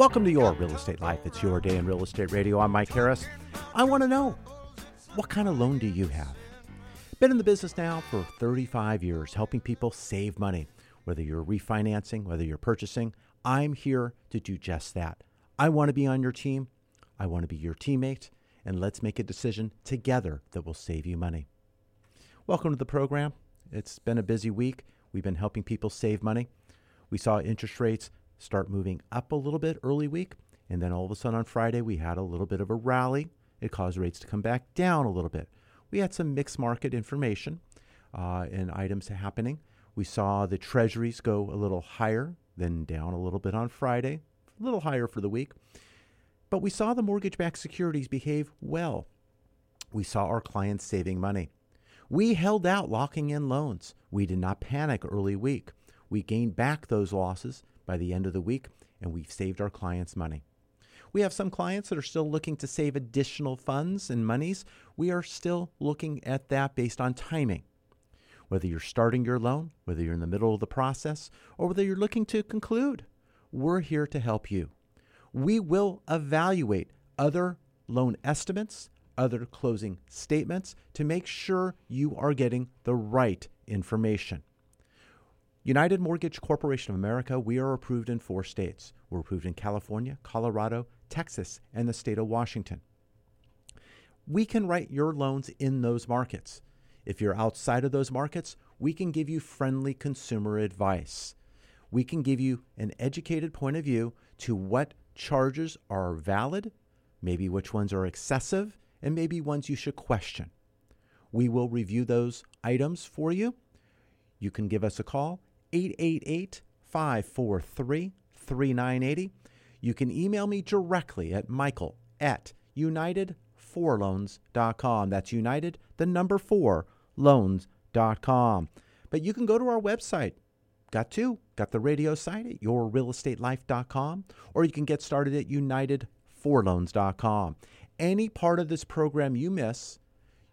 Welcome to Your Real Estate Life. It's your day in real estate radio. I'm Mike Harris. I want to know what kind of loan do you have? Been in the business now for 35 years, helping people save money. Whether you're refinancing, whether you're purchasing, I'm here to do just that. I want to be on your team. I want to be your teammate, and let's make a decision together that will save you money. Welcome to the program. It's been a busy week. We've been helping people save money. We saw interest rates start moving up a little bit early week, and then all of a sudden on Friday we had a little bit of a rally. It caused rates to come back down a little bit. We had some mixed market information uh, and items happening. We saw the treasuries go a little higher, then down a little bit on Friday, a little higher for the week. But we saw the mortgage backed securities behave well. We saw our clients saving money. We held out locking in loans. We did not panic early week. We gained back those losses by the end of the week and we've saved our clients money. We have some clients that are still looking to save additional funds and monies. We are still looking at that based on timing. Whether you're starting your loan, whether you're in the middle of the process, or whether you're looking to conclude, we're here to help you. We will evaluate other loan estimates, other closing statements to make sure you are getting the right information. United Mortgage Corporation of America, we are approved in four states. We're approved in California, Colorado, Texas, and the state of Washington. We can write your loans in those markets. If you're outside of those markets, we can give you friendly consumer advice. We can give you an educated point of view to what charges are valid, maybe which ones are excessive, and maybe ones you should question. We will review those items for you. You can give us a call, 888 543 3980. You can email me directly at michael at unitedforloans.com. That's united, the number four, loans.com. But you can go to our website. Got two. Got the radio site at yourrealestatelife.com, or you can get started at unitedforloans.com. Any part of this program you miss,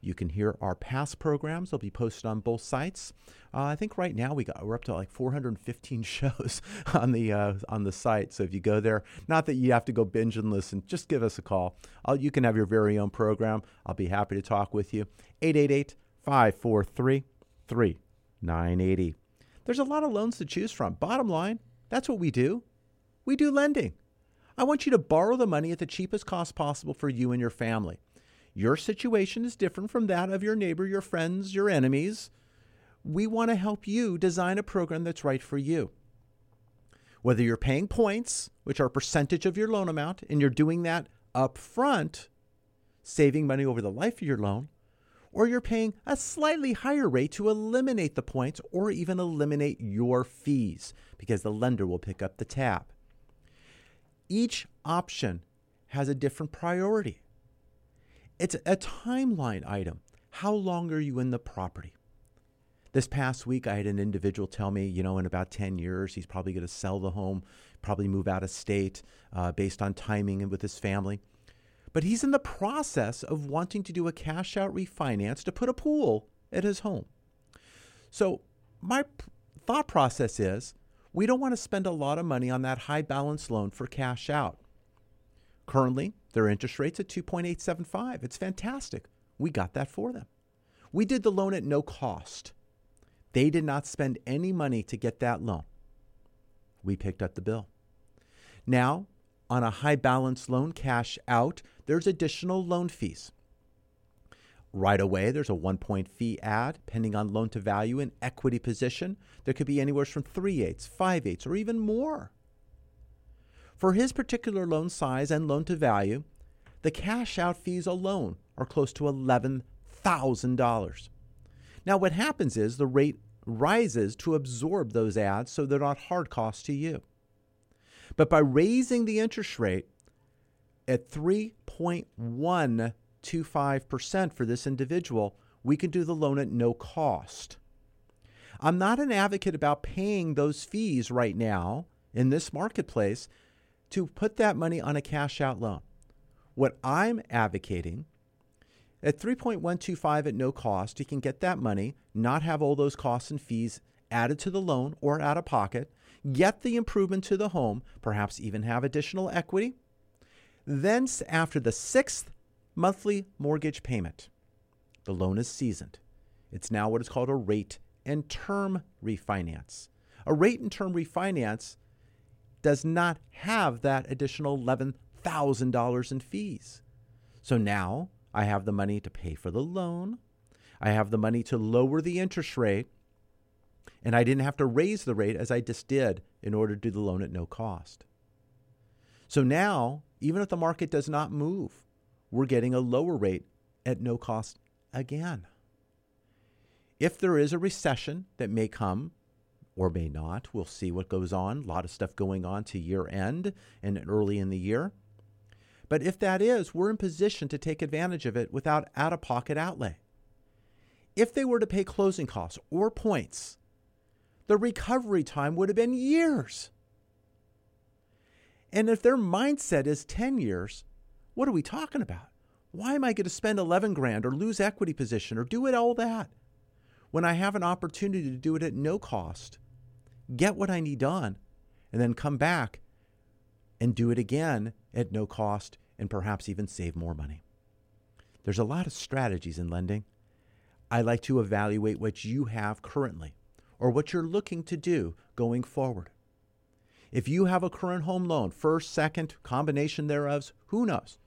you can hear our past programs. They'll be posted on both sites. Uh, I think right now we got we're up to like 415 shows on the uh, on the site. So if you go there, not that you have to go binge and listen, just give us a call. I'll, you can have your very own program. I'll be happy to talk with you. 888 543 3980. There's a lot of loans to choose from. Bottom line, that's what we do. We do lending. I want you to borrow the money at the cheapest cost possible for you and your family. Your situation is different from that of your neighbor, your friends, your enemies. We want to help you design a program that's right for you. Whether you're paying points, which are a percentage of your loan amount, and you're doing that up front, saving money over the life of your loan, or you're paying a slightly higher rate to eliminate the points or even eliminate your fees because the lender will pick up the tab. Each option has a different priority. It's a timeline item. How long are you in the property? This past week, I had an individual tell me, you know, in about 10 years, he's probably going to sell the home, probably move out of state uh, based on timing and with his family. But he's in the process of wanting to do a cash out refinance to put a pool at his home. So, my p- thought process is we don't want to spend a lot of money on that high balance loan for cash out. Currently, Their interest rate's at 2.875. It's fantastic. We got that for them. We did the loan at no cost. They did not spend any money to get that loan. We picked up the bill. Now, on a high balance loan cash out, there's additional loan fees. Right away, there's a one point fee add, depending on loan to value and equity position. There could be anywhere from 3 eighths, 5 eighths, or even more. For his particular loan size and loan to value, the cash out fees alone are close to $11,000. Now, what happens is the rate rises to absorb those adds so they're not hard costs to you. But by raising the interest rate at 3.125% for this individual, we can do the loan at no cost. I'm not an advocate about paying those fees right now in this marketplace to put that money on a cash out loan. What I'm advocating at 3.125 at no cost, you can get that money, not have all those costs and fees added to the loan or out of pocket, get the improvement to the home, perhaps even have additional equity. Then, after the sixth monthly mortgage payment, the loan is seasoned. It's now what is called a rate and term refinance. A rate and term refinance does not have that additional $11,000 in fees. So now I have the money to pay for the loan. I have the money to lower the interest rate. And I didn't have to raise the rate as I just did in order to do the loan at no cost. So now, even if the market does not move, we're getting a lower rate at no cost again. If there is a recession that may come or may not, we'll see what goes on. A lot of stuff going on to year end and early in the year. But if that is, we're in position to take advantage of it without out of pocket outlay. If they were to pay closing costs or points, the recovery time would have been years. And if their mindset is 10 years, what are we talking about? Why am I going to spend 11 grand or lose equity position or do it all that when I have an opportunity to do it at no cost, get what I need done, and then come back and do it again at no cost and perhaps even save more money. There's a lot of strategies in lending. I like to evaluate what you have currently or what you're looking to do going forward. If you have a current home loan, first, second, combination thereof, who knows?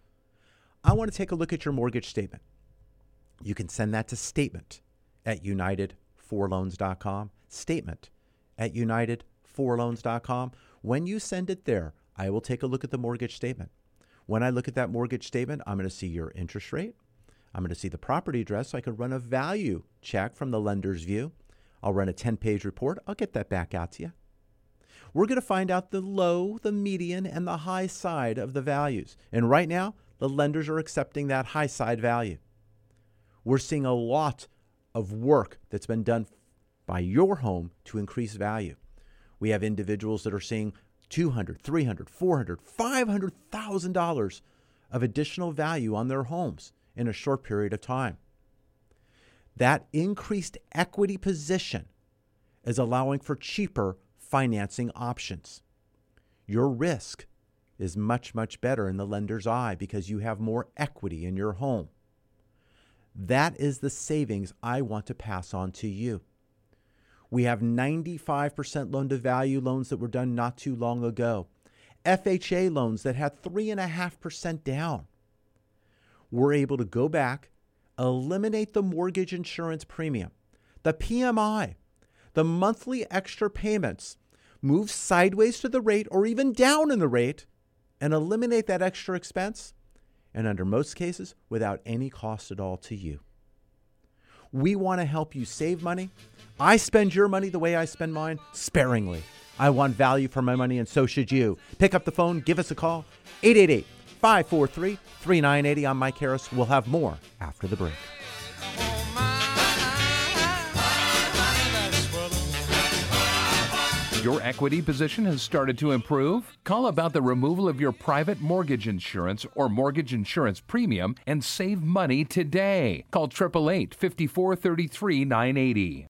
I want to take a look at your mortgage statement. You can send that to statement at united4loans.com. Statement at united4loans.com. When you send it there, I will take a look at the mortgage statement. When I look at that mortgage statement, I'm going to see your interest rate. I'm going to see the property address so I can run a value check from the lender's view. I'll run a 10 page report. I'll get that back out to you. We're going to find out the low, the median, and the high side of the values. And right now, the lenders are accepting that high side value. We're seeing a lot of work that's been done by your home to increase value. We have individuals that are seeing 200, 300, 400, 500,000 dollars of additional value on their homes in a short period of time. That increased equity position is allowing for cheaper financing options. Your risk is much, much better in the lender's eye because you have more equity in your home. That is the savings I want to pass on to you. We have 95% loan to value loans that were done not too long ago. FHA loans that had 3.5% down. We're able to go back, eliminate the mortgage insurance premium, the PMI, the monthly extra payments, move sideways to the rate or even down in the rate, and eliminate that extra expense, and under most cases, without any cost at all to you. We want to help you save money. I spend your money the way I spend mine, sparingly. I want value for my money, and so should you. Pick up the phone, give us a call, 888 543 3980. I'm Mike Harris. We'll have more after the break. Your equity position has started to improve? Call about the removal of your private mortgage insurance or mortgage insurance premium and save money today. Call 888 5433 980.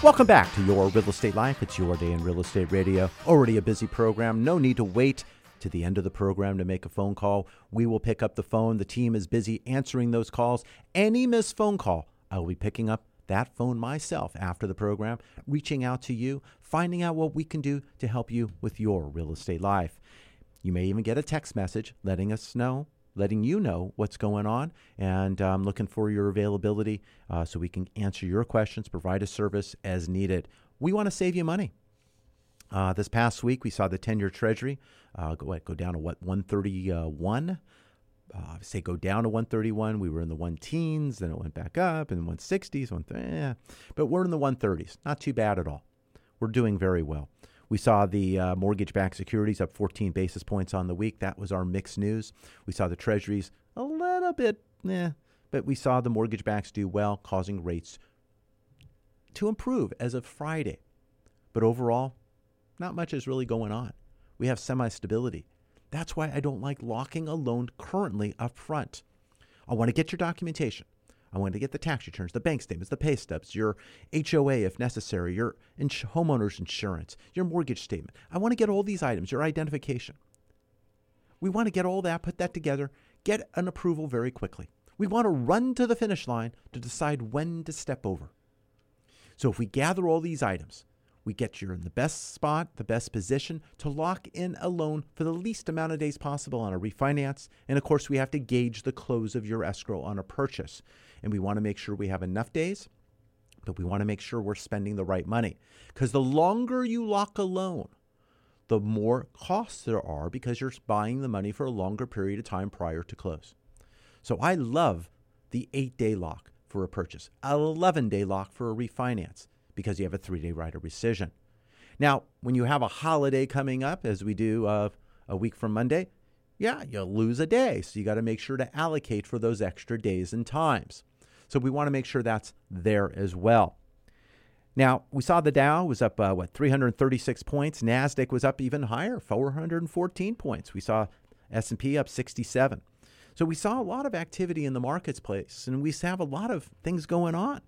Welcome back to Your Real Estate Life. It's your day in real estate radio. Already a busy program. No need to wait to the end of the program to make a phone call. We will pick up the phone. The team is busy answering those calls. Any missed phone call, I will be picking up that phone myself after the program, reaching out to you, finding out what we can do to help you with your real estate life. You may even get a text message letting us know, letting you know what's going on, and I'm looking for your availability uh, so we can answer your questions, provide a service as needed. We want to save you money. Uh, this past week, we saw the 10 year Treasury uh, go, what, go down to what, 131? Uh, say go down to 131. We were in the one teens, then it went back up in the 160s. One eh. But we're in the 130s. Not too bad at all. We're doing very well. We saw the uh, mortgage backed securities up 14 basis points on the week. That was our mixed news. We saw the treasuries a little bit, eh, but we saw the mortgage backs do well, causing rates to improve as of Friday. But overall, not much is really going on. We have semi stability. That's why I don't like locking a loan currently up front. I want to get your documentation. I want to get the tax returns, the bank statements, the pay stubs, your HOA if necessary, your ins- homeowner's insurance, your mortgage statement. I want to get all these items, your identification. We want to get all that, put that together, get an approval very quickly. We want to run to the finish line to decide when to step over. So if we gather all these items, we get you in the best spot, the best position to lock in a loan for the least amount of days possible on a refinance. And of course, we have to gauge the close of your escrow on a purchase. And we want to make sure we have enough days, but we want to make sure we're spending the right money. Because the longer you lock a loan, the more costs there are because you're buying the money for a longer period of time prior to close. So I love the eight day lock for a purchase, 11 day lock for a refinance because you have a three day of rescission. Now, when you have a holiday coming up, as we do uh, a week from Monday, yeah, you'll lose a day. So you got to make sure to allocate for those extra days and times. So we want to make sure that's there as well. Now, we saw the Dow was up, uh, what, 336 points. NASDAQ was up even higher, 414 points. We saw S&P up 67. So we saw a lot of activity in the marketplace, and we have a lot of things going on.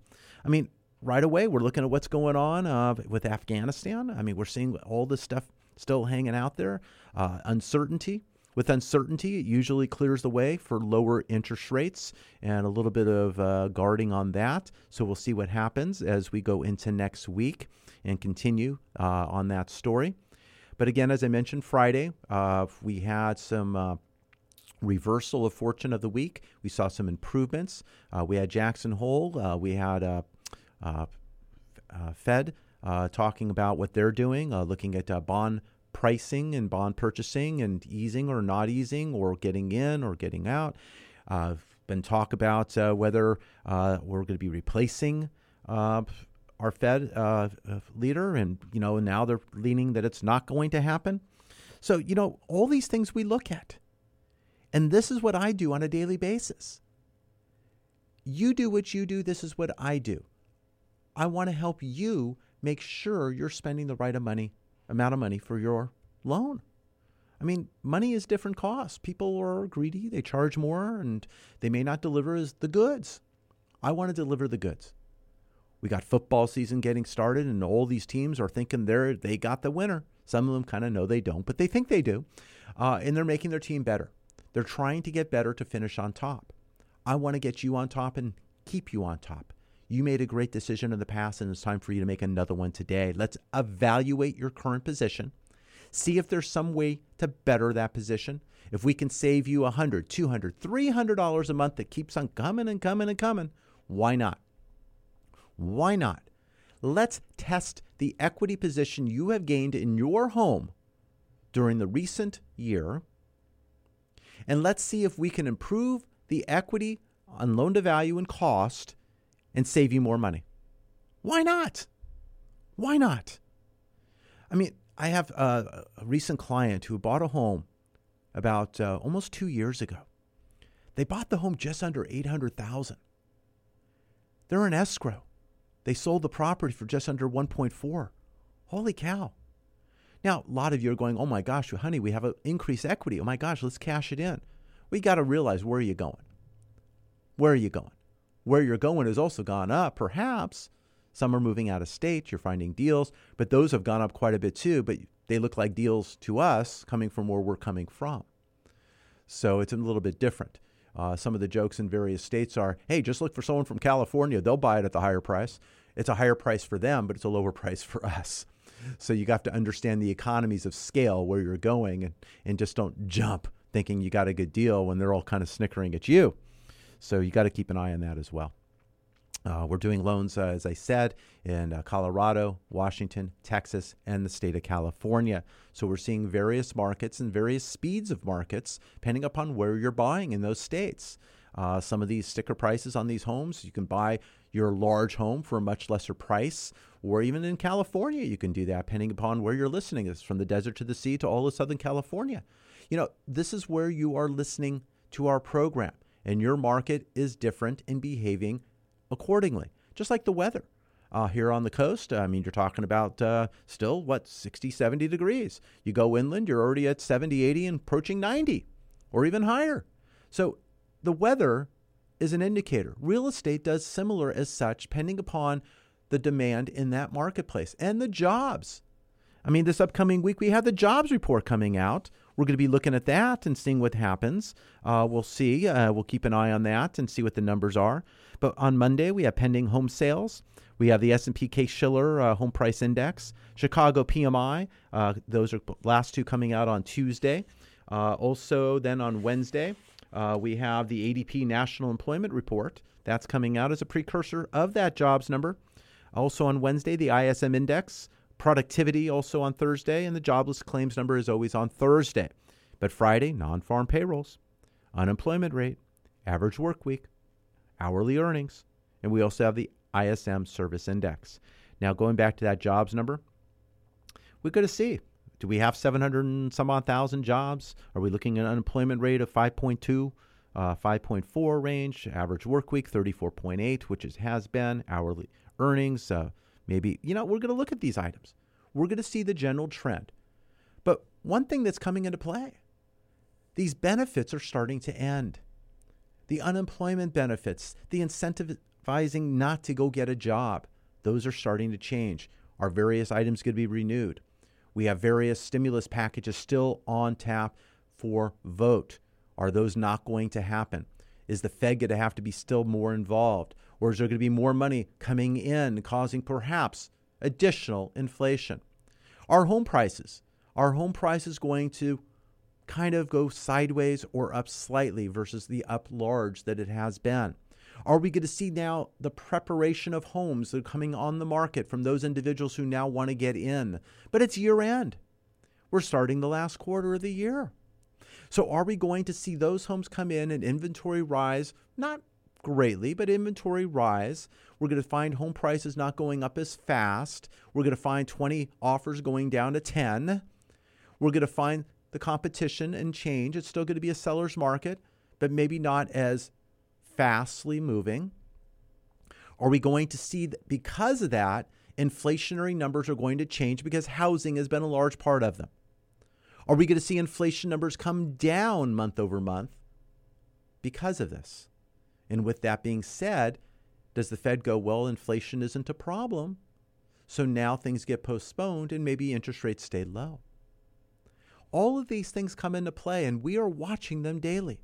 I mean, right away, we're looking at what's going on uh, with Afghanistan. I mean, we're seeing all this stuff still hanging out there. Uh, uncertainty. With uncertainty, it usually clears the way for lower interest rates and a little bit of uh, guarding on that. So we'll see what happens as we go into next week and continue uh, on that story. But again, as I mentioned, Friday, uh, we had some uh, reversal of fortune of the week. We saw some improvements. Uh, we had Jackson Hole. Uh, we had Fed talking about what they're doing, looking at bond pricing and bond purchasing and easing or not easing or getting in or getting out. Have been talk about uh, whether uh, we're going to be replacing uh, our Fed leader, and you know now they're leaning that it's not going to happen. So you know all these things we look at. And this is what I do on a daily basis. You do what you do. This is what I do. I want to help you make sure you're spending the right amount of money, amount of money for your loan. I mean, money is different costs. People are greedy, they charge more, and they may not deliver as the goods. I want to deliver the goods. We got football season getting started, and all these teams are thinking they're they got the winner. Some of them kind of know they don't, but they think they do, uh, and they're making their team better. They're trying to get better to finish on top. I want to get you on top and keep you on top. You made a great decision in the past, and it's time for you to make another one today. Let's evaluate your current position, see if there's some way to better that position. If we can save you $100, $200, $300 a month that keeps on coming and coming and coming, why not? Why not? Let's test the equity position you have gained in your home during the recent year. And let's see if we can improve the equity on loan to value and cost and save you more money. Why not? Why not? I mean, I have a, a recent client who bought a home about uh, almost two years ago. They bought the home just under 800,000. They're in escrow. They sold the property for just under 1.4. Holy cow. Now, a lot of you are going, oh my gosh, honey, we have an increased equity. Oh my gosh, let's cash it in. We got to realize where are you going? Where are you going? Where you're going has also gone up, perhaps. Some are moving out of state. You're finding deals, but those have gone up quite a bit too. But they look like deals to us coming from where we're coming from. So it's a little bit different. Uh, some of the jokes in various states are, hey, just look for someone from California. They'll buy it at the higher price. It's a higher price for them, but it's a lower price for us. So you have to understand the economies of scale where you're going and, and just don't jump thinking you got a good deal when they're all kind of snickering at you. So you got to keep an eye on that as well. Uh, we're doing loans, uh, as I said, in uh, Colorado, Washington, Texas, and the state of California. So we're seeing various markets and various speeds of markets depending upon where you're buying in those states. Uh, some of these sticker prices on these homes, you can buy your large home for a much lesser price, or even in California, you can do that depending upon where you're listening. It's from the desert to the sea to all of Southern California. You know, this is where you are listening to our program, and your market is different in behaving accordingly, just like the weather. Uh, here on the coast, I mean, you're talking about uh, still, what, 60, 70 degrees. You go inland, you're already at 70, 80, and approaching 90 or even higher. So the weather is an indicator. Real estate does similar as such, depending upon the demand in that marketplace and the jobs. I mean, this upcoming week, we have the jobs report coming out. We're going to be looking at that and seeing what happens. Uh, we'll see. Uh, we'll keep an eye on that and see what the numbers are. But on Monday, we have pending home sales. We have the S&P Case-Shiller uh, Home Price Index, Chicago PMI. Uh, those are last two coming out on Tuesday. Uh, also, then on Wednesday, uh, we have the ADP National Employment Report. That's coming out as a precursor of that jobs number. Also on Wednesday, the ISM Index, productivity also on Thursday, and the jobless claims number is always on Thursday. But Friday, non farm payrolls, unemployment rate, average work week, hourly earnings, and we also have the ISM Service Index. Now, going back to that jobs number, we're going to see do we have 700 and some odd thousand jobs? Are we looking at an unemployment rate of 5.2, uh, 5.4 range, average work week 34.8, which is, has been, hourly earnings, uh, maybe, you know, we're going to look at these items. We're going to see the general trend. But one thing that's coming into play these benefits are starting to end the unemployment benefits, the incentivizing not to go get a job, those are starting to change. Are various items going to be renewed? We have various stimulus packages still on tap for vote. Are those not going to happen? Is the Fed going to have to be still more involved? Or is there going to be more money coming in, causing perhaps additional inflation? Our home prices. Are home prices going to kind of go sideways or up slightly versus the up large that it has been? Are we going to see now the preparation of homes that are coming on the market from those individuals who now want to get in? But it's year end. We're starting the last quarter of the year. So are we going to see those homes come in and inventory rise? Not greatly, but inventory rise. We're going to find home prices not going up as fast. We're going to find 20 offers going down to 10. We're going to find the competition and change. It's still going to be a seller's market, but maybe not as fastly moving. Are we going to see that because of that, inflationary numbers are going to change because housing has been a large part of them? Are we going to see inflation numbers come down month over month because of this? And with that being said, does the Fed go, well, inflation isn't a problem? So now things get postponed and maybe interest rates stay low. All of these things come into play, and we are watching them daily.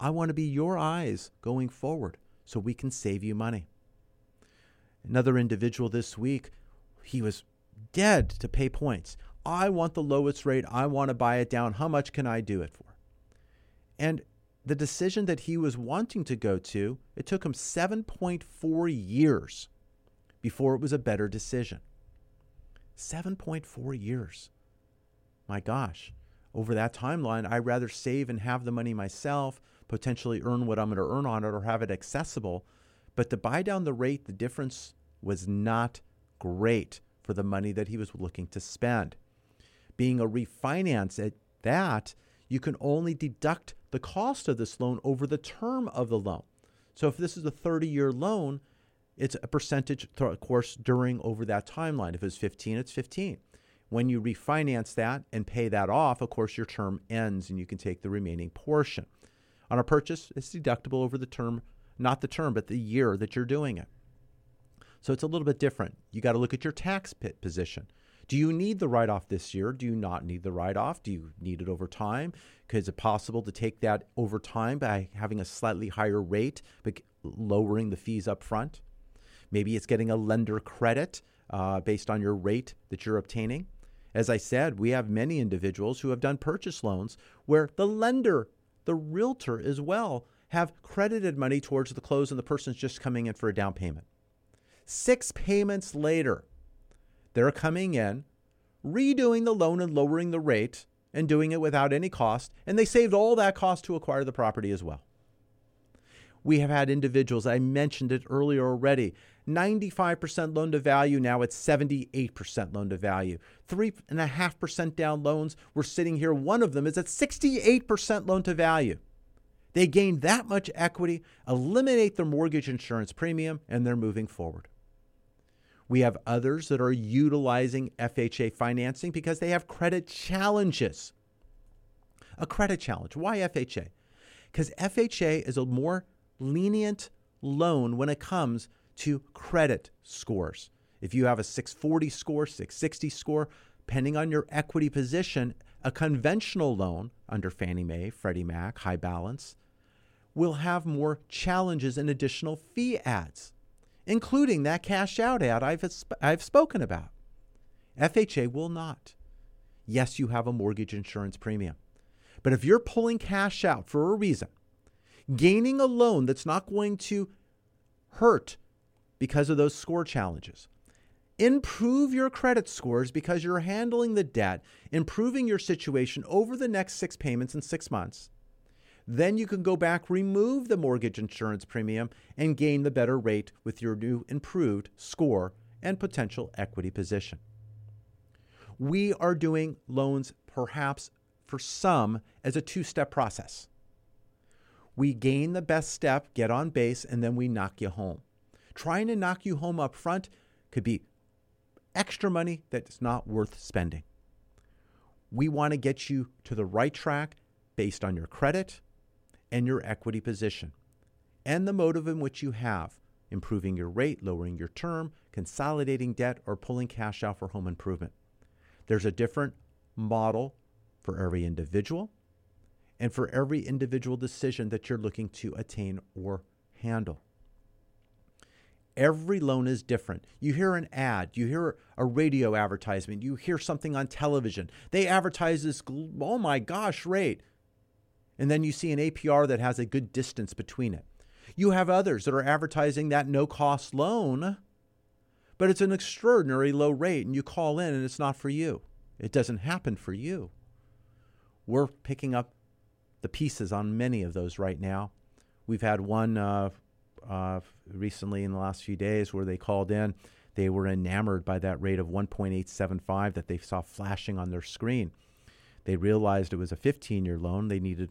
I want to be your eyes going forward so we can save you money. Another individual this week, he was dead to pay points. I want the lowest rate. I want to buy it down. How much can I do it for? And the decision that he was wanting to go to, it took him 7.4 years before it was a better decision. 7.4 years. My gosh. Over that timeline, I'd rather save and have the money myself, potentially earn what I'm going to earn on it or have it accessible. But to buy down the rate, the difference was not great for the money that he was looking to spend. Being a refinance at that, you can only deduct the cost of this loan over the term of the loan. So if this is a 30 year loan, it's a percentage, of course, during over that timeline. If it's 15, it's 15. When you refinance that and pay that off, of course, your term ends and you can take the remaining portion. On a purchase, it's deductible over the term, not the term, but the year that you're doing it. So it's a little bit different. You got to look at your tax pit position. Do you need the write off this year? Do you not need the write off? Do you need it over time? Is it possible to take that over time by having a slightly higher rate, but lowering the fees up front? Maybe it's getting a lender credit uh, based on your rate that you're obtaining. As I said, we have many individuals who have done purchase loans where the lender, the realtor as well, have credited money towards the close and the person's just coming in for a down payment. Six payments later, they're coming in, redoing the loan and lowering the rate and doing it without any cost, and they saved all that cost to acquire the property as well. We have had individuals, I mentioned it earlier already, 95% loan to value, now it's 78% loan to value. 3.5% down loans, we're sitting here, one of them is at 68% loan to value. They gain that much equity, eliminate their mortgage insurance premium, and they're moving forward. We have others that are utilizing FHA financing because they have credit challenges. A credit challenge. Why FHA? Because FHA is a more lenient loan when it comes to credit scores. If you have a 640 score, 660 score, depending on your equity position, a conventional loan under Fannie Mae, Freddie Mac, high balance, will have more challenges and additional fee adds including that cash out add I've, I've spoken about. FHA will not. Yes, you have a mortgage insurance premium. But if you're pulling cash out for a reason, gaining a loan that's not going to hurt because of those score challenges, improve your credit scores because you're handling the debt, improving your situation over the next six payments in six months, then you can go back, remove the mortgage insurance premium, and gain the better rate with your new improved score and potential equity position. We are doing loans perhaps for some as a two step process. We gain the best step, get on base, and then we knock you home. Trying to knock you home up front could be extra money that's not worth spending. We want to get you to the right track based on your credit, and your equity position, and the motive in which you have improving your rate, lowering your term, consolidating debt, or pulling cash out for home improvement. There's a different model for every individual and for every individual decision that you're looking to attain or handle. Every loan is different. You hear an ad, you hear a radio advertisement, you hear something on television. They advertise this, oh my gosh, rate and then you see an APR that has a good distance between it. You have others that are advertising that no cost loan, but it's an extraordinary low rate, and you call in and it's not for you. It doesn't happen for you. We're picking up the pieces on many of those right now. We've had one uh, uh, recently in the last few days where they called in. They were enamored by that rate of 1.875 that they saw flashing on their screen. They realized it was a 15 year loan. They needed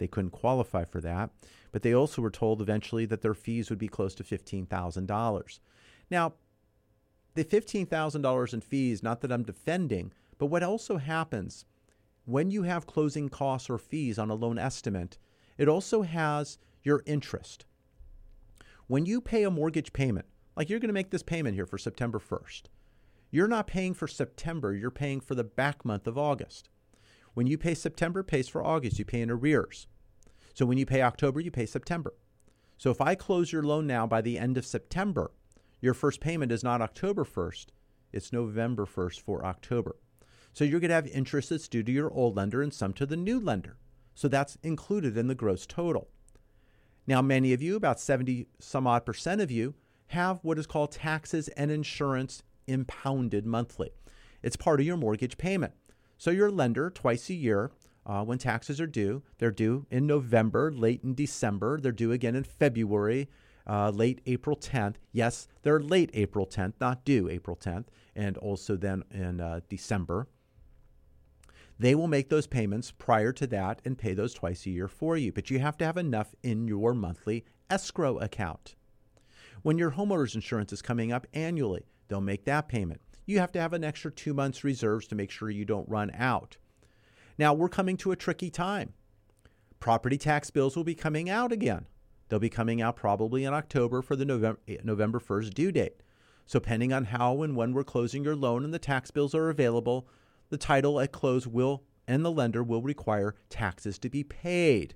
they couldn't qualify for that. But they also were told eventually that their fees would be close to $15,000. Now, the $15,000 in fees, not that I'm defending, but what also happens when you have closing costs or fees on a loan estimate, it also has your interest. When you pay a mortgage payment, like you're going to make this payment here for September 1st, you're not paying for September, you're paying for the back month of August. When you pay September, pays for August. You pay in arrears. So when you pay October, you pay September. So if I close your loan now by the end of September, your first payment is not October 1st, it's November 1st for October. So you're going to have interest that's due to your old lender and some to the new lender. So that's included in the gross total. Now, many of you, about 70 some odd percent of you, have what is called taxes and insurance impounded monthly. It's part of your mortgage payment. So your lender, twice a year, uh, when taxes are due, they're due in November, late in December, they're due again in February, uh, late April 10th. Yes, they're late April 10th, not due April 10th, and also then in uh, December. They will make those payments prior to that and pay those twice a year for you, but you have to have enough in your monthly escrow account. When your homeowner's insurance is coming up annually, they'll make that payment. You have to have an extra two months reserves to make sure you don't run out. Now, we're coming to a tricky time. Property tax bills will be coming out again. They'll be coming out probably in October for the eh, November, November 1st due date. So, depending on how and when we're closing your loan and the tax bills are available, the title at close will and the lender will require taxes to be paid.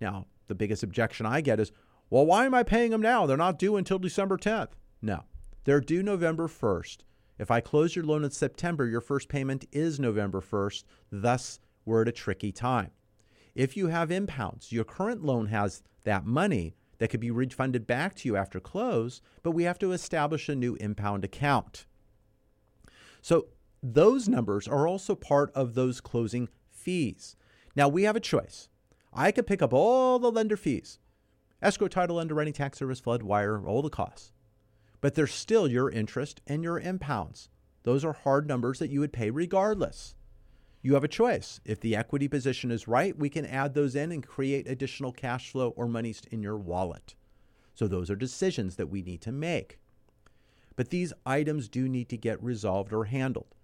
Now, the biggest objection I get is, well, why am I paying them now? They're not due until December 10th. No, they're due November 1st. If I close your loan in September, your first payment is November 1st. Thus, we're at a tricky time. If you have impounds, your current loan has that money that could be refunded back to you after close, but we have to establish a new impound account. So those numbers are also part of those closing fees. Now we have a choice. I could pick up all the lender fees escrow, title, underwriting, tax service, flood, wire, all the costs. But there's still your interest and your impounds. Those are hard numbers that you would pay regardless. You have a choice. If the equity position is right, we can add those in and create additional cash flow or monies in your wallet. So those are decisions that we need to make. But these items do need to get resolved or handled.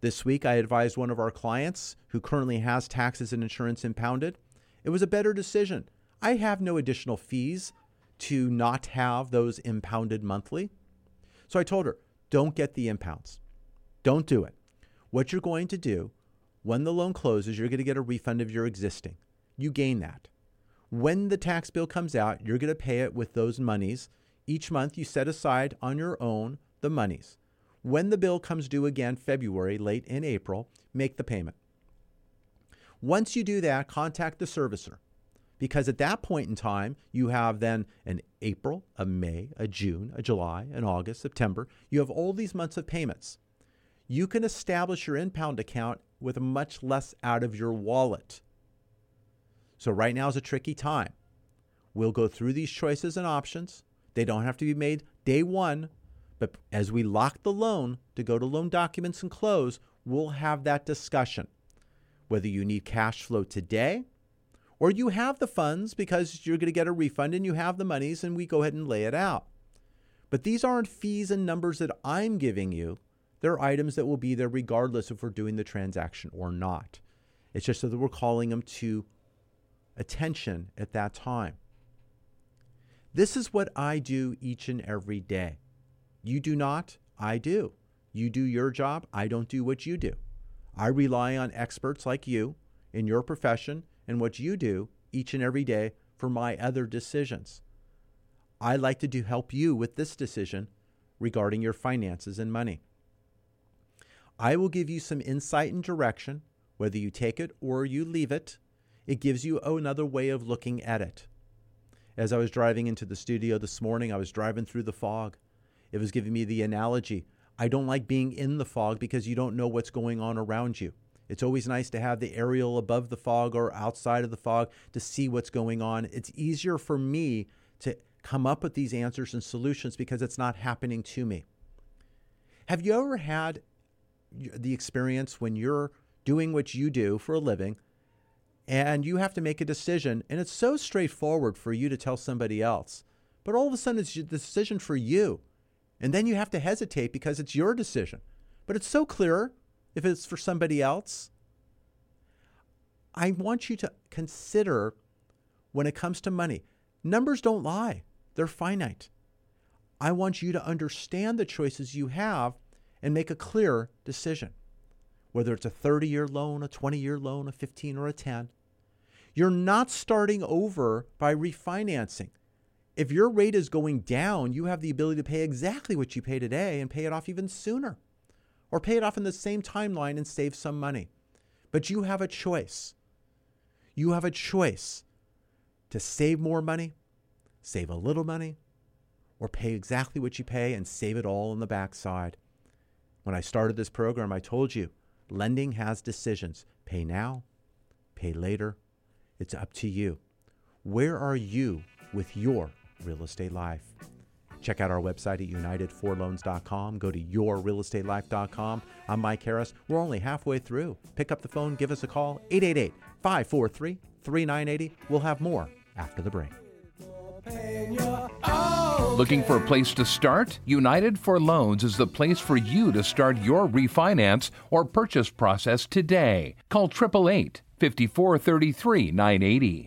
This week, I advised one of our clients who currently has taxes and insurance impounded. It was a better decision. I have no additional fees to not have those impounded monthly. So I told her, don't get the impounds. Don't do it. What you're going to do when the loan closes, you're going to get a refund of your existing. You gain that. When the tax bill comes out, you're going to pay it with those monies. Each month, you set aside on your own the monies. When the bill comes due again, February, late in April, make the payment. Once you do that, contact the servicer because at that point in time, you have then an April, a May, a June, a July, an August, September. You have all these months of payments. You can establish your impound account with much less out of your wallet. So, right now is a tricky time. We'll go through these choices and options. They don't have to be made day one, but as we lock the loan to go to loan documents and close, we'll have that discussion. Whether you need cash flow today or you have the funds because you're going to get a refund and you have the monies and we go ahead and lay it out. But these aren't fees and numbers that I'm giving you. They're items that will be there regardless if we're doing the transaction or not. It's just so that we're calling them to attention at that time. This is what I do each and every day. You do not, I do. You do your job, I don't do what you do. I rely on experts like you in your profession and what you do each and every day for my other decisions. I like to do help you with this decision regarding your finances and money. I will give you some insight and direction, whether you take it or you leave it. It gives you another way of looking at it. As I was driving into the studio this morning, I was driving through the fog. It was giving me the analogy I don't like being in the fog because you don't know what's going on around you. It's always nice to have the aerial above the fog or outside of the fog to see what's going on. It's easier for me to come up with these answers and solutions because it's not happening to me. Have you ever had the experience when you're doing what you do for a living and you have to make a decision and it's so straightforward for you to tell somebody else, but all of a sudden it's the decision for you. And then you have to hesitate because it's your decision. But it's so clear if it's for somebody else. I want you to consider when it comes to money, numbers don't lie, they're finite. I want you to understand the choices you have and make a clear decision. whether it's a 30 year loan, a 20 year loan, a 15 or a 10. You're not starting over by refinancing. If your rate is going down, you have the ability to pay exactly what you pay today and pay it off even sooner, or pay it off in the same timeline and save some money. But you have a choice. You have a choice to save more money, save a little money, or pay exactly what you pay and save it all on the backside. When I started this program, I told you lending has decisions pay now, pay later. It's up to you. Where are you with your real estate life? Check out our website at unitedforloans.com. Go to yourrealestatelife.com. I'm Mike Harris. We're only halfway through. Pick up the phone, give us a call, 888 543 3980. We'll have more after the break. Looking for a place to start? United for Loans is the place for you to start your refinance or purchase process today. Call 888 5433 980.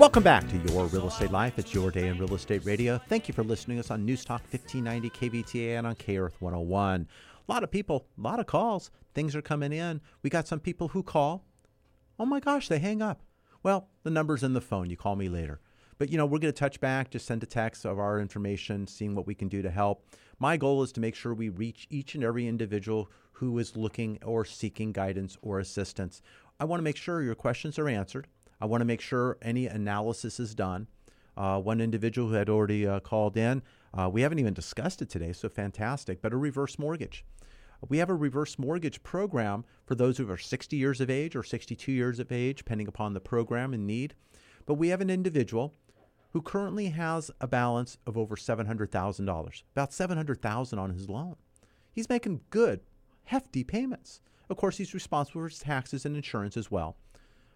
Welcome back to Your Real Estate Life. It's your day in real estate radio. Thank you for listening to us on News Talk 1590 KVTA and on K Earth 101. A lot of people, a lot of calls. Things are coming in. We got some people who call. Oh my gosh, they hang up. Well, the number's in the phone. You call me later. But you know, we're going to touch back, just send a text of our information, seeing what we can do to help. My goal is to make sure we reach each and every individual who is looking or seeking guidance or assistance. I want to make sure your questions are answered. I want to make sure any analysis is done. Uh, one individual who had already uh, called in, uh, we haven't even discussed it today, so fantastic, but a reverse mortgage. We have a reverse mortgage program for those who are 60 years of age or 62 years of age, depending upon the program and need. But we have an individual who currently has a balance of over $700,000, about $700,000 on his loan. He's making good, hefty payments. Of course, he's responsible for his taxes and insurance as well.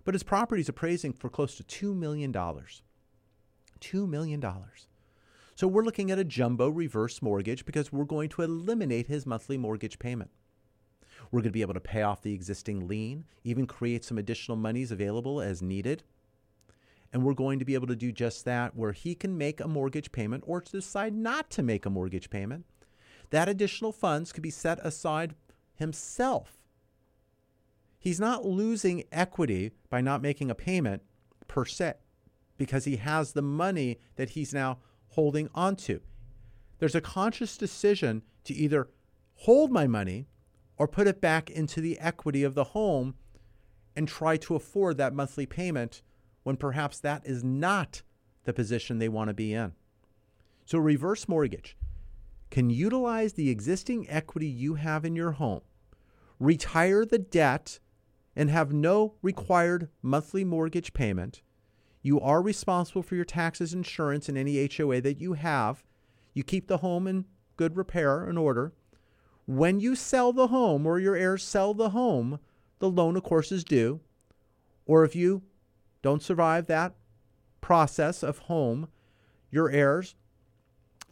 But his property is appraising for close to $2 million. $2 million. So we're looking at a jumbo reverse mortgage because we're going to eliminate his monthly mortgage payment. We're going to be able to pay off the existing lien, even create some additional monies available as needed. And we're going to be able to do just that where he can make a mortgage payment or to decide not to make a mortgage payment. That additional funds could be set aside himself. He's not losing equity by not making a payment per se because he has the money that he's now holding onto. There's a conscious decision to either hold my money or put it back into the equity of the home and try to afford that monthly payment when perhaps that is not the position they want to be in. So, reverse mortgage can utilize the existing equity you have in your home, retire the debt, and have no required monthly mortgage payment. You are responsible for your taxes, insurance, and any HOA that you have. You keep the home in good repair and order. When you sell the home or your heirs sell the home, the loan, of course, is due. Or if you don't survive that process of home, your heirs,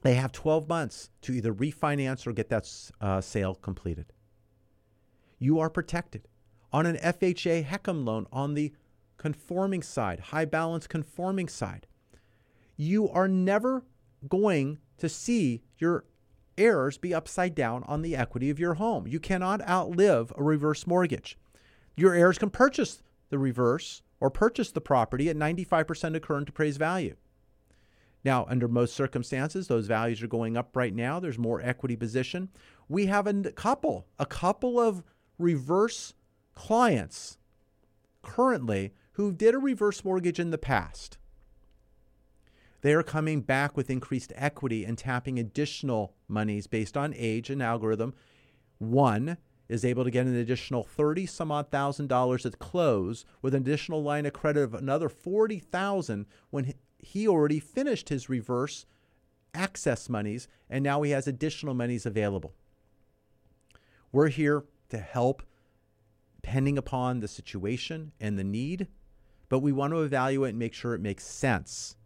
they have 12 months to either refinance or get that uh, sale completed. You are protected. On an FHA HECM loan, on the conforming side, high balance conforming side, you are never going to see your heirs be upside down on the equity of your home. You cannot outlive a reverse mortgage. Your heirs can purchase the reverse or purchase the property at 95% of current appraised value. Now, under most circumstances, those values are going up right now. There's more equity position. We have a couple, a couple of reverse clients currently who did a reverse mortgage in the past. They are coming back with increased equity and tapping additional monies based on age and algorithm. One is able to get an additional 30 some odd thousand dollars at close with an additional line of credit of another 40,000 when he- he already finished his reverse access monies and now he has additional monies available. We're here to help depending upon the situation and the need, but we want to evaluate and make sure it makes sense.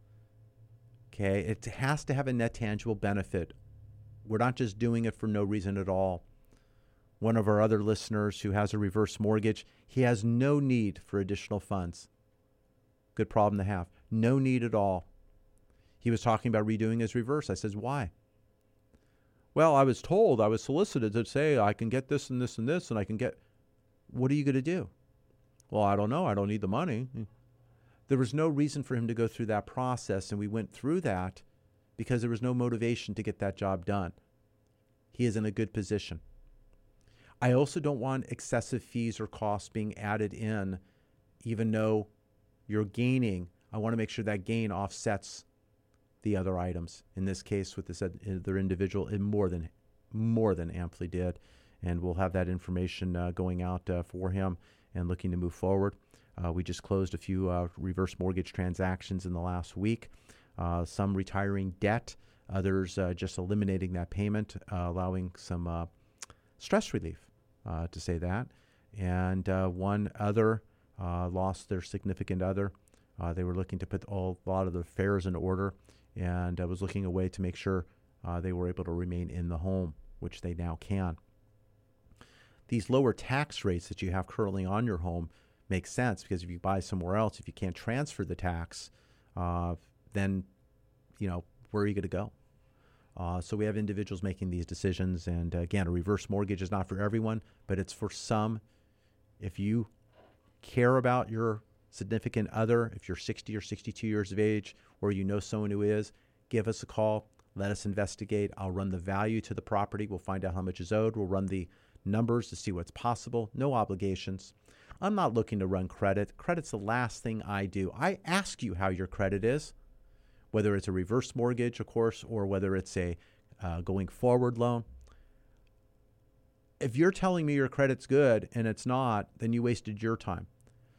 Okay, it has to have a net tangible benefit. We're not just doing it for no reason at all. One of our other listeners who has a reverse mortgage, he has no need for additional funds. Good problem to have. No need at all. He was talking about redoing his reverse. I says, why? Well, I was told, I was solicited to say I can get this and this and this, and I can get. What are you going to do? Well, I don't know. I don't need the money. There was no reason for him to go through that process, and we went through that because there was no motivation to get that job done. He is in a good position. I also don't want excessive fees or costs being added in, even though you're gaining. I want to make sure that gain offsets the other items. In this case, with this other individual, it more than more than amply did, and we'll have that information uh, going out uh, for him and looking to move forward. Uh, we just closed a few uh, reverse mortgage transactions in the last week. Uh, some retiring debt, others just eliminating that payment, allowing some stress relief, to say that. And one other lost their significant other. they were looking to put all, a lot of their affairs in order and was looking a way to make sure they were able to remain in the home, which they now can these lower tax rates that you have currently on your home make sense because if you buy somewhere else, if you can't transfer the tax, uh, then you know where are you going to go? Uh, so we have individuals making these decisions, and uh, again, a reverse mortgage is not for everyone, but it's for some. If you care about your significant other, if you're 60 or 62 years of age, or you know someone who is, give us a call. Let us investigate. I'll run the value to the property. We'll find out how much is owed. We'll run the numbers to see what's possible. No obligations. I'm not looking to run credit. Credit's the last thing I do. I ask you how your credit is, whether it's a reverse mortgage, of course, or whether it's a uh, going forward loan. If you're telling me your credit's good and it's not, then you wasted your time.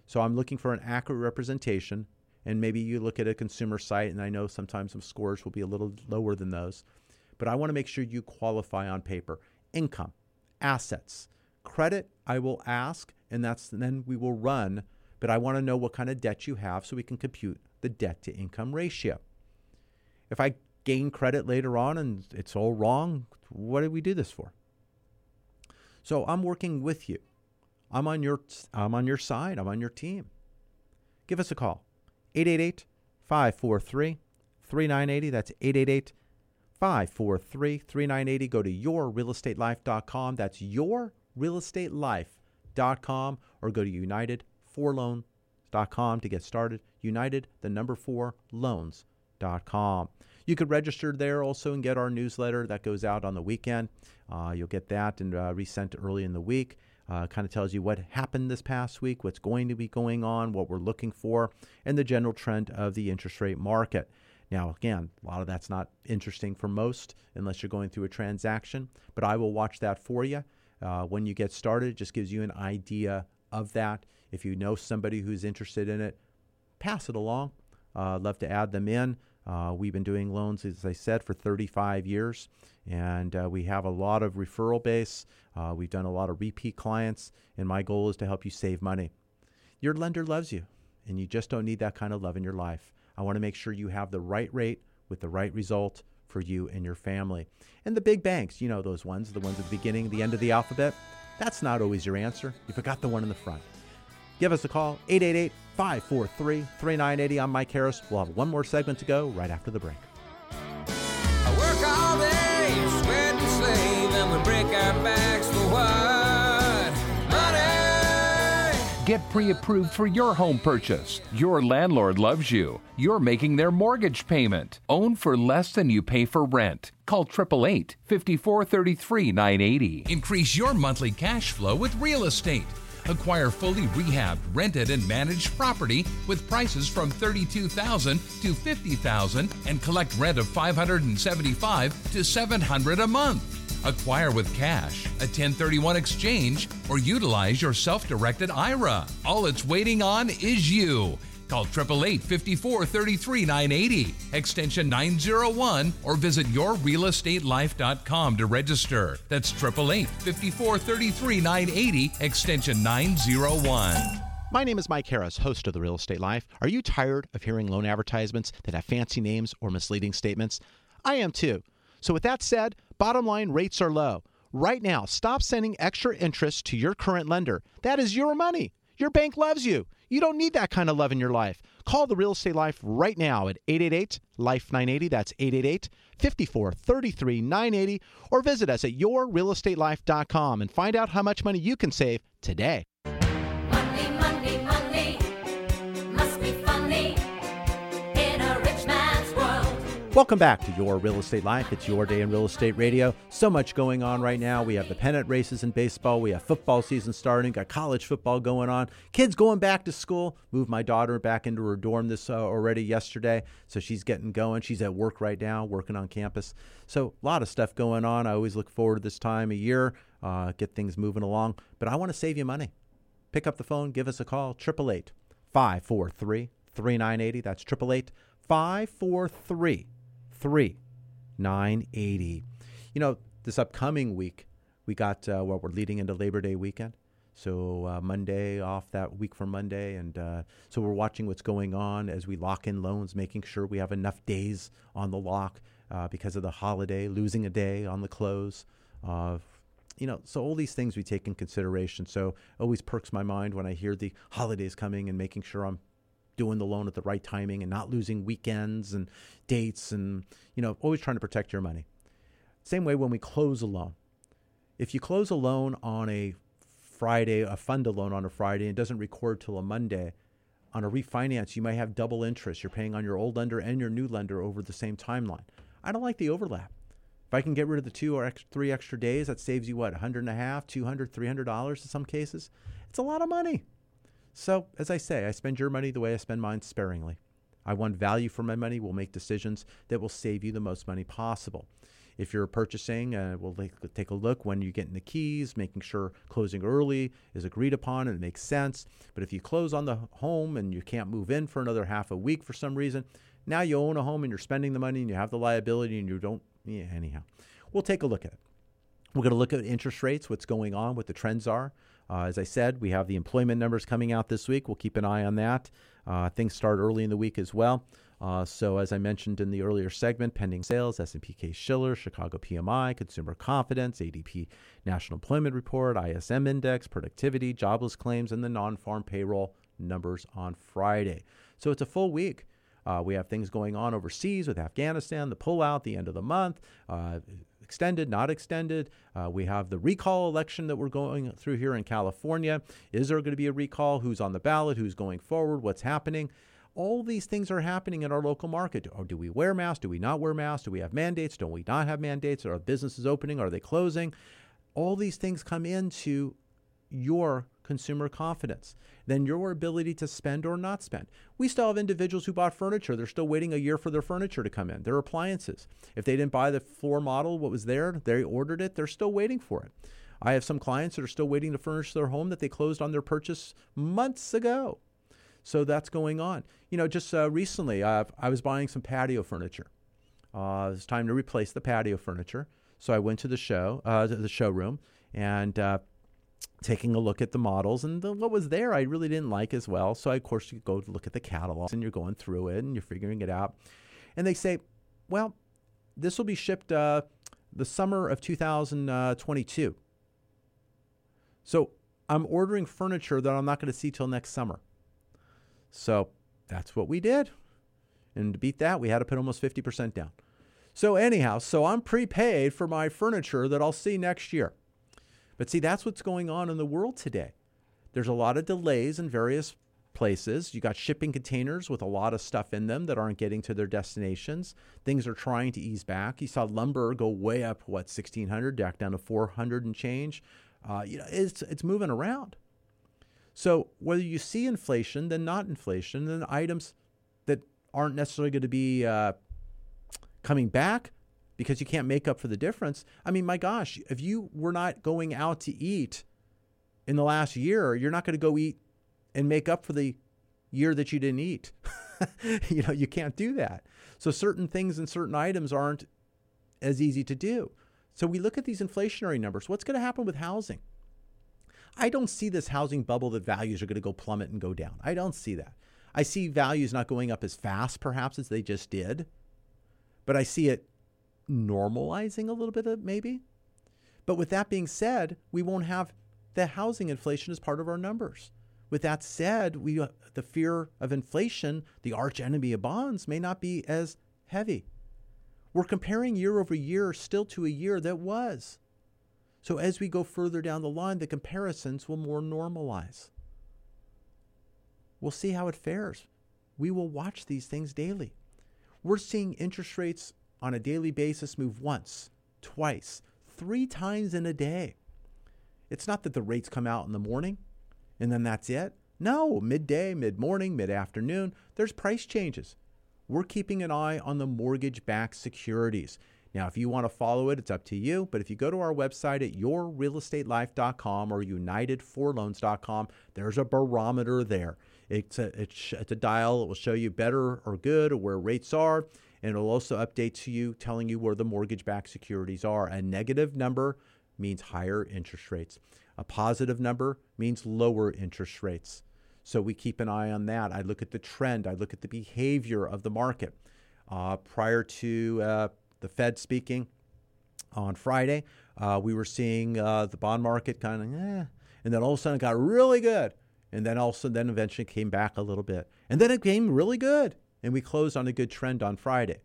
So I'm looking for an accurate representation. And maybe you look at a consumer site, and I know sometimes some scores will be a little lower than those. But I want to make sure you qualify on paper. Income, assets, credit, I will ask and that's then we will run. But I want to know what kind of debt you have so we can compute the debt to income ratio. If I gain credit later on and it's all wrong, what did we do this for? So I'm working with you. I'm on your I'm on your side. I'm on your team. Give us a call. 888 543 3980. That's 888 543 3980. Go to yourrealestatelife.com. That's yourrealestatelife.com or go to united4loans.com to get started. United, the number four, loans.com. You could register there also and get our newsletter that goes out on the weekend. Uh, you'll get that and uh, resent early in the week. Uh, kind of tells you what happened this past week, what's going to be going on, what we're looking for, and the general trend of the interest rate market. Now, again, a lot of that's not interesting for most unless you're going through a transaction, but I will watch that for you uh, when you get started. It just gives you an idea of that. If you know somebody who's interested in it, pass it along. Uh, love to add them in. Uh, we've been doing loans, as I said, for 35 years, and uh, we have a lot of referral base. Uh, we've done a lot of repeat clients, and my goal is to help you save money. Your lender loves you, and you just don't need that kind of love in your life. I want to make sure you have the right rate with the right result for you and your family. And the big banks, you know those ones, the ones at the beginning, the end of the alphabet, that's not always your answer. You forgot the one in the front. Give us a call, 888 543 3980. I'm Mike Harris. We'll have one more segment to go right after the break. I work all day, sweat and slave, and we break our backs Get pre approved for your home purchase. Your landlord loves you. You're making their mortgage payment. Own for less than you pay for rent. Call 888 5433 980. Increase your monthly cash flow with real estate. Acquire fully rehabbed, rented, and managed property with prices from 32,000 to 50,000 and collect rent of 575 to 700 a month. Acquire with cash, a 1031 exchange, or utilize your self directed IRA. All it's waiting on is you. Call 888 54 980, extension 901, or visit yourrealestatelife.com to register. That's 888 54 980, extension 901. My name is Mike Harris, host of The Real Estate Life. Are you tired of hearing loan advertisements that have fancy names or misleading statements? I am too. So, with that said, bottom line rates are low. Right now, stop sending extra interest to your current lender. That is your money. Your bank loves you. You don't need that kind of love in your life. Call the Real Estate Life right now at 888 Life 980. That's 888 54 33 980. Or visit us at yourrealestatelife.com and find out how much money you can save today. Welcome back to Your Real Estate Life. It's your day in real estate radio. So much going on right now. We have the pennant races in baseball. We have football season starting. Got college football going on. Kids going back to school. Moved my daughter back into her dorm this uh, already yesterday, so she's getting going. She's at work right now, working on campus. So a lot of stuff going on. I always look forward to this time of year. Uh, get things moving along. But I want to save you money. Pick up the phone. Give us a call. Triple eight five four three three nine eighty. That's triple eight five four three. 980. You know, this upcoming week, we got, uh, well, we're leading into Labor Day weekend. So uh, Monday off that week from Monday, and uh, so we're watching what's going on as we lock in loans, making sure we have enough days on the lock uh, because of the holiday, losing a day on the close. You know, so all these things we take in consideration. So always perks my mind when I hear the holidays coming and making sure I'm doing the loan at the right timing and not losing weekends and dates and you know always trying to protect your money. Same way when we close a loan. If you close a loan on a friday a fund a loan on a friday and doesn't record till a monday on a refinance you might have double interest. You're paying on your old lender and your new lender over the same timeline. I don't like the overlap. If i can get rid of the two or ex- three extra days that saves you what 100 and a half 200 300 dollars in some cases? It's a lot of money so, as I say, I spend your money the way I spend mine sparingly. I want value for my money. We'll make decisions that will save you the most money possible. If you're purchasing, uh, we'll take, a look when you get in the keys, making sure closing early is agreed upon and it makes sense. But if you close on the home and you can't move in for another half a week for some reason, now you own a home and you're spending the money and you have the liability and you don't, yeah, anyhow. We'll take a look at it. We're going to look at interest rates, what's going on, what the trends are. Uh, as I said, we have the employment numbers coming out this week. We'll keep an eye on that. Uh, things start early in the week as well. Uh, so, as I mentioned in the earlier segment, pending sales, S&P Case Shiller, Chicago PMI, consumer confidence, ADP National Employment Report, ISM Index, productivity, jobless claims, and the non-farm payroll numbers on Friday. So it's a full week. Uh, we have things going on overseas with Afghanistan, the pullout, the end of the month, uh, extended, not extended. Uh, we have the recall election that we're going through here in California. Is there going to be a recall? Who's on the ballot? Who's going forward? What's happening? All these things are happening in our local market. Or do we wear masks? Do we not wear masks? Do we have mandates? Don't we not have mandates? Are businesses opening? Are they closing? All these things come into your consumer confidence, then your ability to spend or not spend. We still have individuals who bought furniture. They're still waiting a year for their furniture to come in, their appliances. If they didn't buy the floor model, what was there, they ordered it, they're still waiting for it. I have some clients that are still waiting to furnish their home that they closed on their purchase months ago. So that's going on. You know, just uh, recently, uh, I was buying some patio furniture. Uh, it's time to replace the patio furniture. So I went to the show, uh, the showroom, and uh, taking a look at the models and the, what was there I really didn't like as well. So I, of course you go look at the catalogs and you're going through it and you're figuring it out. And they say, well, this will be shipped uh, the summer of 2022. So I'm ordering furniture that I'm not going to see till next summer. So that's what we did. And to beat that, we had to put almost 50% down. So anyhow, so I'm prepaid for my furniture that I'll see next year. But see, that's what's going on in the world today. There's a lot of delays in various places. You got shipping containers with a lot of stuff in them that aren't getting to their destinations. Things are trying to ease back. You saw lumber go way up, what, 1600, back down to 400 and change. Uh, you know, it's, it's moving around. So whether you see inflation, then not inflation, then items that aren't necessarily going to be uh, coming back because you can't make up for the difference. I mean, my gosh, if you were not going out to eat in the last year, you're not going to go eat and make up for the year that you didn't eat. you know, you can't do that. So certain things and certain items aren't as easy to do. So we look at these inflationary numbers. What's going to happen with housing? I don't see this housing bubble that values are going to go plummet and go down. I don't see that. I see values not going up as fast, perhaps, as they just did, but I see it normalizing a little bit, maybe. But with that being said, we won't have the housing inflation as part of our numbers. With that said, we uh, the fear of inflation, the arch enemy of bonds, may not be as heavy. We're comparing year over year still to a year that was. So as we go further down the line, the comparisons will more normalize. We'll see how it fares. We will watch these things daily. We're seeing interest rates on a daily basis move once, twice, three times in a day. It's not that the rates come out in the morning and then that's it. No, midday, mid morning, mid afternoon, there's price changes. We're keeping an eye on the mortgage backed securities. Now, if you want to follow it, it's up to you. But if you go to our website at yourrealestatelife.com or unitedforloans.com, there's a barometer there. It's a, it's, it's a dial. It will show you better or good or where rates are. And it'll also update to you telling you where the mortgage backed securities are. A negative number means higher interest rates. A positive number means lower interest rates. So we keep an eye on that. I look at the trend, I look at the behavior of the market. Uh, prior to uh, the Fed speaking on Friday, uh, we were seeing uh, the bond market kind of, eh, and then all of a sudden it got really good. And then all of a sudden, then eventually came back a little bit. And then it came really good. And we closed on a good trend on Friday.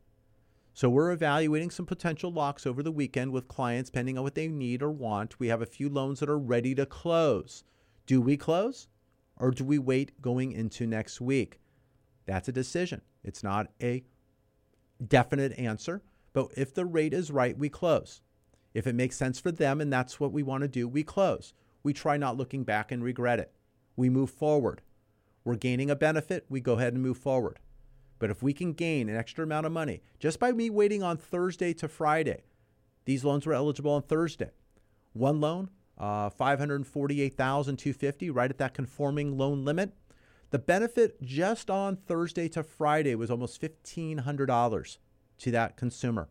So we're evaluating some potential locks over the weekend with clients, depending on what they need or want. We have a few loans that are ready to close. Do we close or do we wait going into next week? That's a decision. It's not a definite answer, but if the rate is right, we close. If it makes sense for them and that's what we want to do, we close. We try not looking back and regret it. We move forward. We're gaining a benefit, we go ahead and move forward. But if we can gain an extra amount of money just by me waiting on Thursday to Friday, these loans were eligible on Thursday. One loan, uh, 548,250, right at that conforming loan limit. The benefit just on Thursday to Friday was almost $1,500 to that consumer.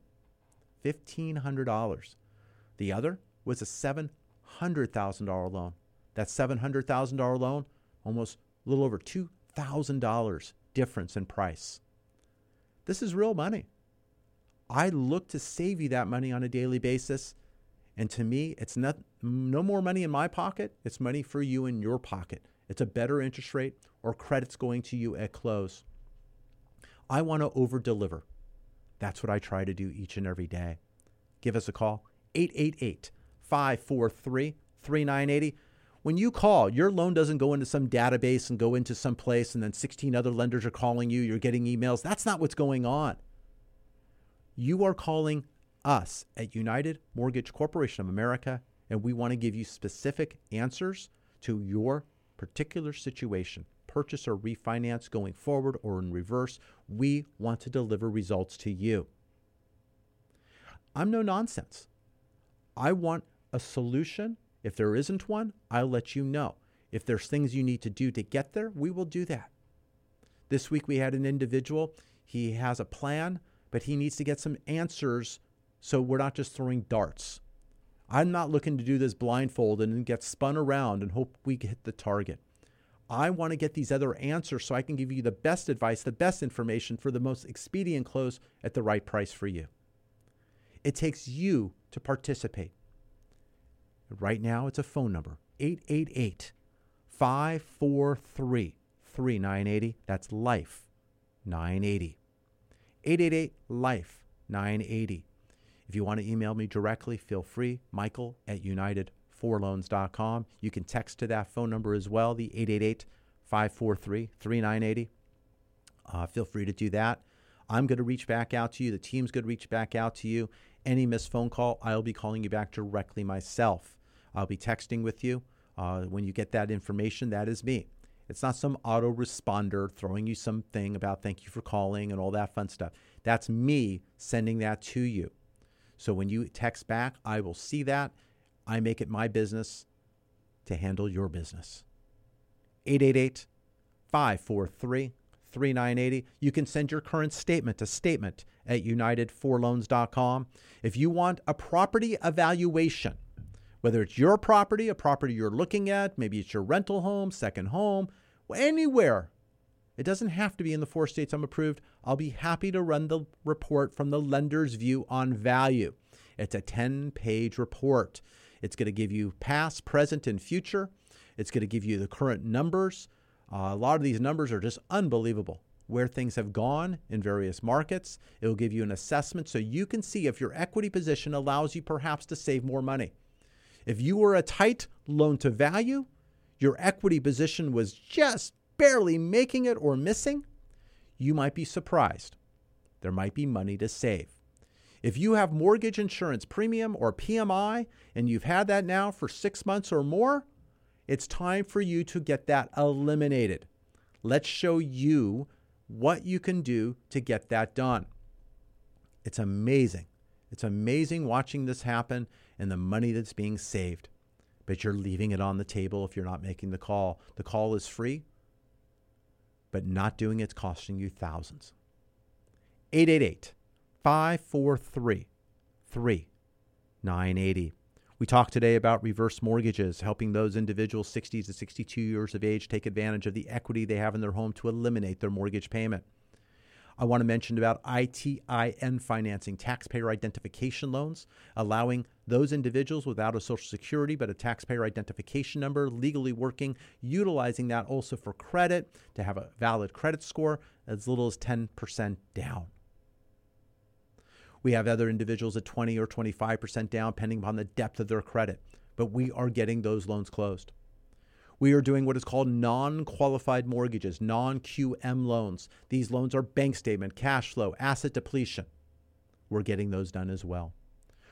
$1,500. The other was a $700,000 loan. That $700,000 loan, almost a little over $2,000 difference in price. This is real money. I look to save you that money on a daily basis. And to me, it's not no more money in my pocket, it's money for you in your pocket. It's a better interest rate or credits going to you at close. I want to over deliver. That's what I try to do each and every day. Give us a call 888 543 3980. When you call, your loan doesn't go into some database and go into some place and then 16 other lenders are calling you, you're getting emails. That's not what's going on. You are calling us at United Mortgage Corporation of America, and we want to give you specific answers to your particular situation purchase or refinance going forward or in reverse. We want to deliver results to you. I'm no nonsense. I want a solution. If there isn't one, I'll let you know. If there's things you need to do to get there, we will do that. This week we had an individual, he has a plan, but he needs to get some answers so we're not just throwing darts. I'm not looking to do this blindfolded and get spun around and hope we hit the target. I want to get these other answers so I can give you the best advice, the best information for the most expedient close at the right price for you. It takes you to participate. Right now, it's a phone number 888 543 3980. That's Life 980. 888 Life 980. If you want to email me directly, feel free, michael at united4loans.com. You can text to that phone number as well, the 888 543 3980. Uh, Feel free to do that. I'm going to reach back out to you. The team's going to reach back out to you. Any missed phone call, I'll be calling you back directly myself. I'll be texting with you. Uh, when you get that information, that is me. It's not some autoresponder throwing you something about thank you for calling and all that fun stuff. That's me sending that to you. So when you text back, I will see that. I make it my business to handle your business. 888 543 3980. You can send your current statement to statement at united4loans.com. If you want a property evaluation, whether it's your property, a property you're looking at, maybe it's your rental home, second home, anywhere. It doesn't have to be in the four states I'm approved. I'll be happy to run the report from the lender's view on value. It's a 10 page report. It's going to give you past, present, and future. It's going to give you the current numbers. Uh, a lot of these numbers are just unbelievable. Where things have gone in various markets. It will give you an assessment so you can see if your equity position allows you perhaps to save more money. If you were a tight loan to value, your equity position was just barely making it or missing, you might be surprised. There might be money to save. If you have mortgage insurance premium or PMI and you've had that now for six months or more, it's time for you to get that eliminated. Let's show you what you can do to get that done. It's amazing. It's amazing watching this happen and the money that's being saved. But you're leaving it on the table if you're not making the call. The call is free, but not doing it's costing you thousands. 888 543 3980. We talked today about reverse mortgages, helping those individuals 60 to 62 years of age take advantage of the equity they have in their home to eliminate their mortgage payment. I want to mention about ITIN financing, taxpayer identification loans, allowing those individuals without a social security but a taxpayer identification number legally working, utilizing that also for credit to have a valid credit score as little as 10% down. We have other individuals at 20 or 25% down, depending upon the depth of their credit, but we are getting those loans closed. We are doing what is called non qualified mortgages, non QM loans. These loans are bank statement, cash flow, asset depletion. We're getting those done as well.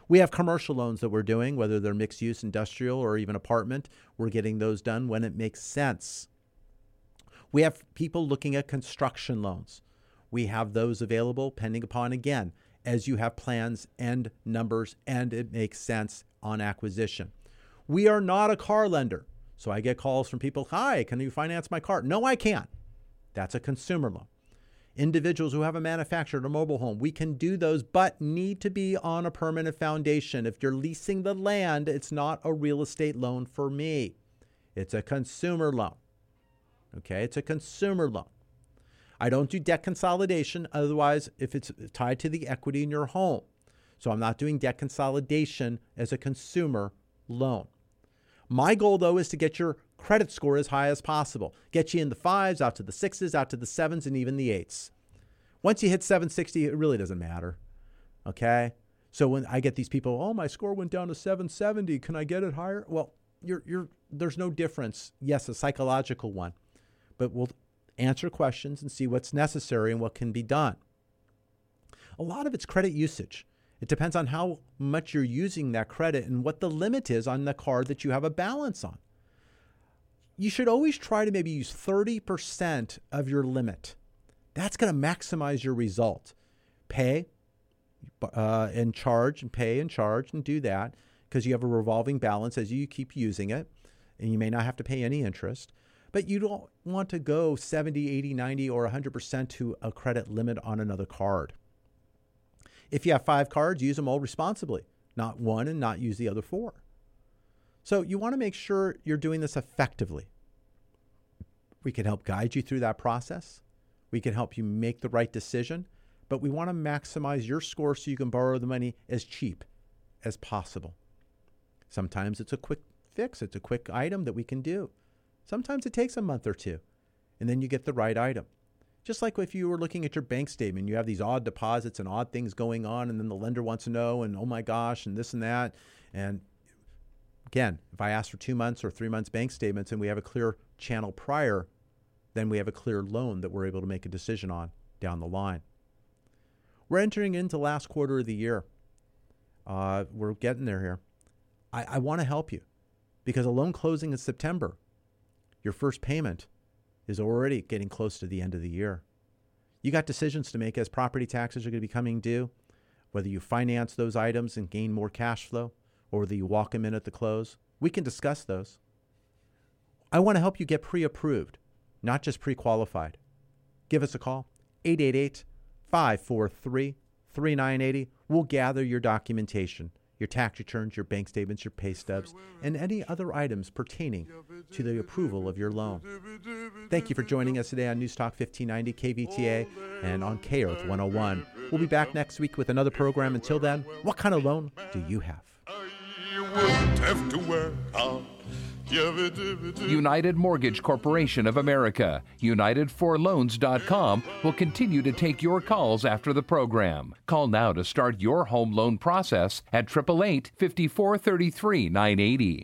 We have commercial loans that we're doing, whether they're mixed use, industrial, or even apartment. We're getting those done when it makes sense. We have people looking at construction loans. We have those available pending upon, again, as you have plans and numbers and it makes sense on acquisition. We are not a car lender. So I get calls from people, Hi, can you finance my car? No, I can't. That's a consumer loan. Individuals who have a manufactured or mobile home, we can do those, but need to be on a permanent foundation. If you're leasing the land, it's not a real estate loan for me. It's a consumer loan. Okay, it's a consumer loan. I don't do debt consolidation, otherwise, if it's tied to the equity in your home. So I'm not doing debt consolidation as a consumer loan. My goal, though, is to get your credit score as high as possible, get you in the fives, out to the sixes, out to the sevens, and even the eights. Once you hit 760, it really doesn't matter. Okay? So when I get these people, oh, my score went down to 770, can I get it higher? Well, you're, you're, there's no difference. Yes, a psychological one, but we'll answer questions and see what's necessary and what can be done. A lot of it's credit usage. It depends on how much you're using that credit and what the limit is on the card that you have a balance on. You should always try to maybe use 30% of your limit. That's going to maximize your result. Pay uh, and charge and pay and charge and do that because you have a revolving balance as you keep using it and you may not have to pay any interest. But you don't want to go 70, 80, 90, or 100% to a credit limit on another card. If you have five cards, use them all responsibly, not one and not use the other four. So you want to make sure you're doing this effectively. We can help guide you through that process. We can help you make the right decision, but we want to maximize your score so you can borrow the money as cheap as possible. Sometimes it's a quick fix, it's a quick item that we can do. Sometimes it takes a month or two, and then you get the right item. Just like if you were looking at your bank statement, you have these odd deposits and odd things going on, and then the lender wants to know, and oh my gosh, and this and that. And Again, if I ask for two months or three months bank statements and we have a clear channel prior, then we have a clear loan that we're able to make a decision on down the line. We're entering into last quarter of the year. Uh, we're getting there here. I, I want to help you because a loan closing in September, your first payment is already getting close to the end of the year. You got decisions to make as property taxes are going to be coming due, whether you finance those items and gain more cash flow or whether you walk them in at the close. We can discuss those. I want to help you get pre approved, not just pre qualified. Give us a call, 888 543 3980. We'll gather your documentation, your tax returns, your bank statements, your pay stubs, and any other items pertaining to the approval of your loan. Thank you for joining us today on News Talk 1590 KVTA and on K Earth 101. We'll be back next week with another program. Until then, what kind of loan do you have? United Mortgage Corporation of America, UnitedForLoans.com will continue to take your calls after the program. Call now to start your home loan process at 888 5433 980.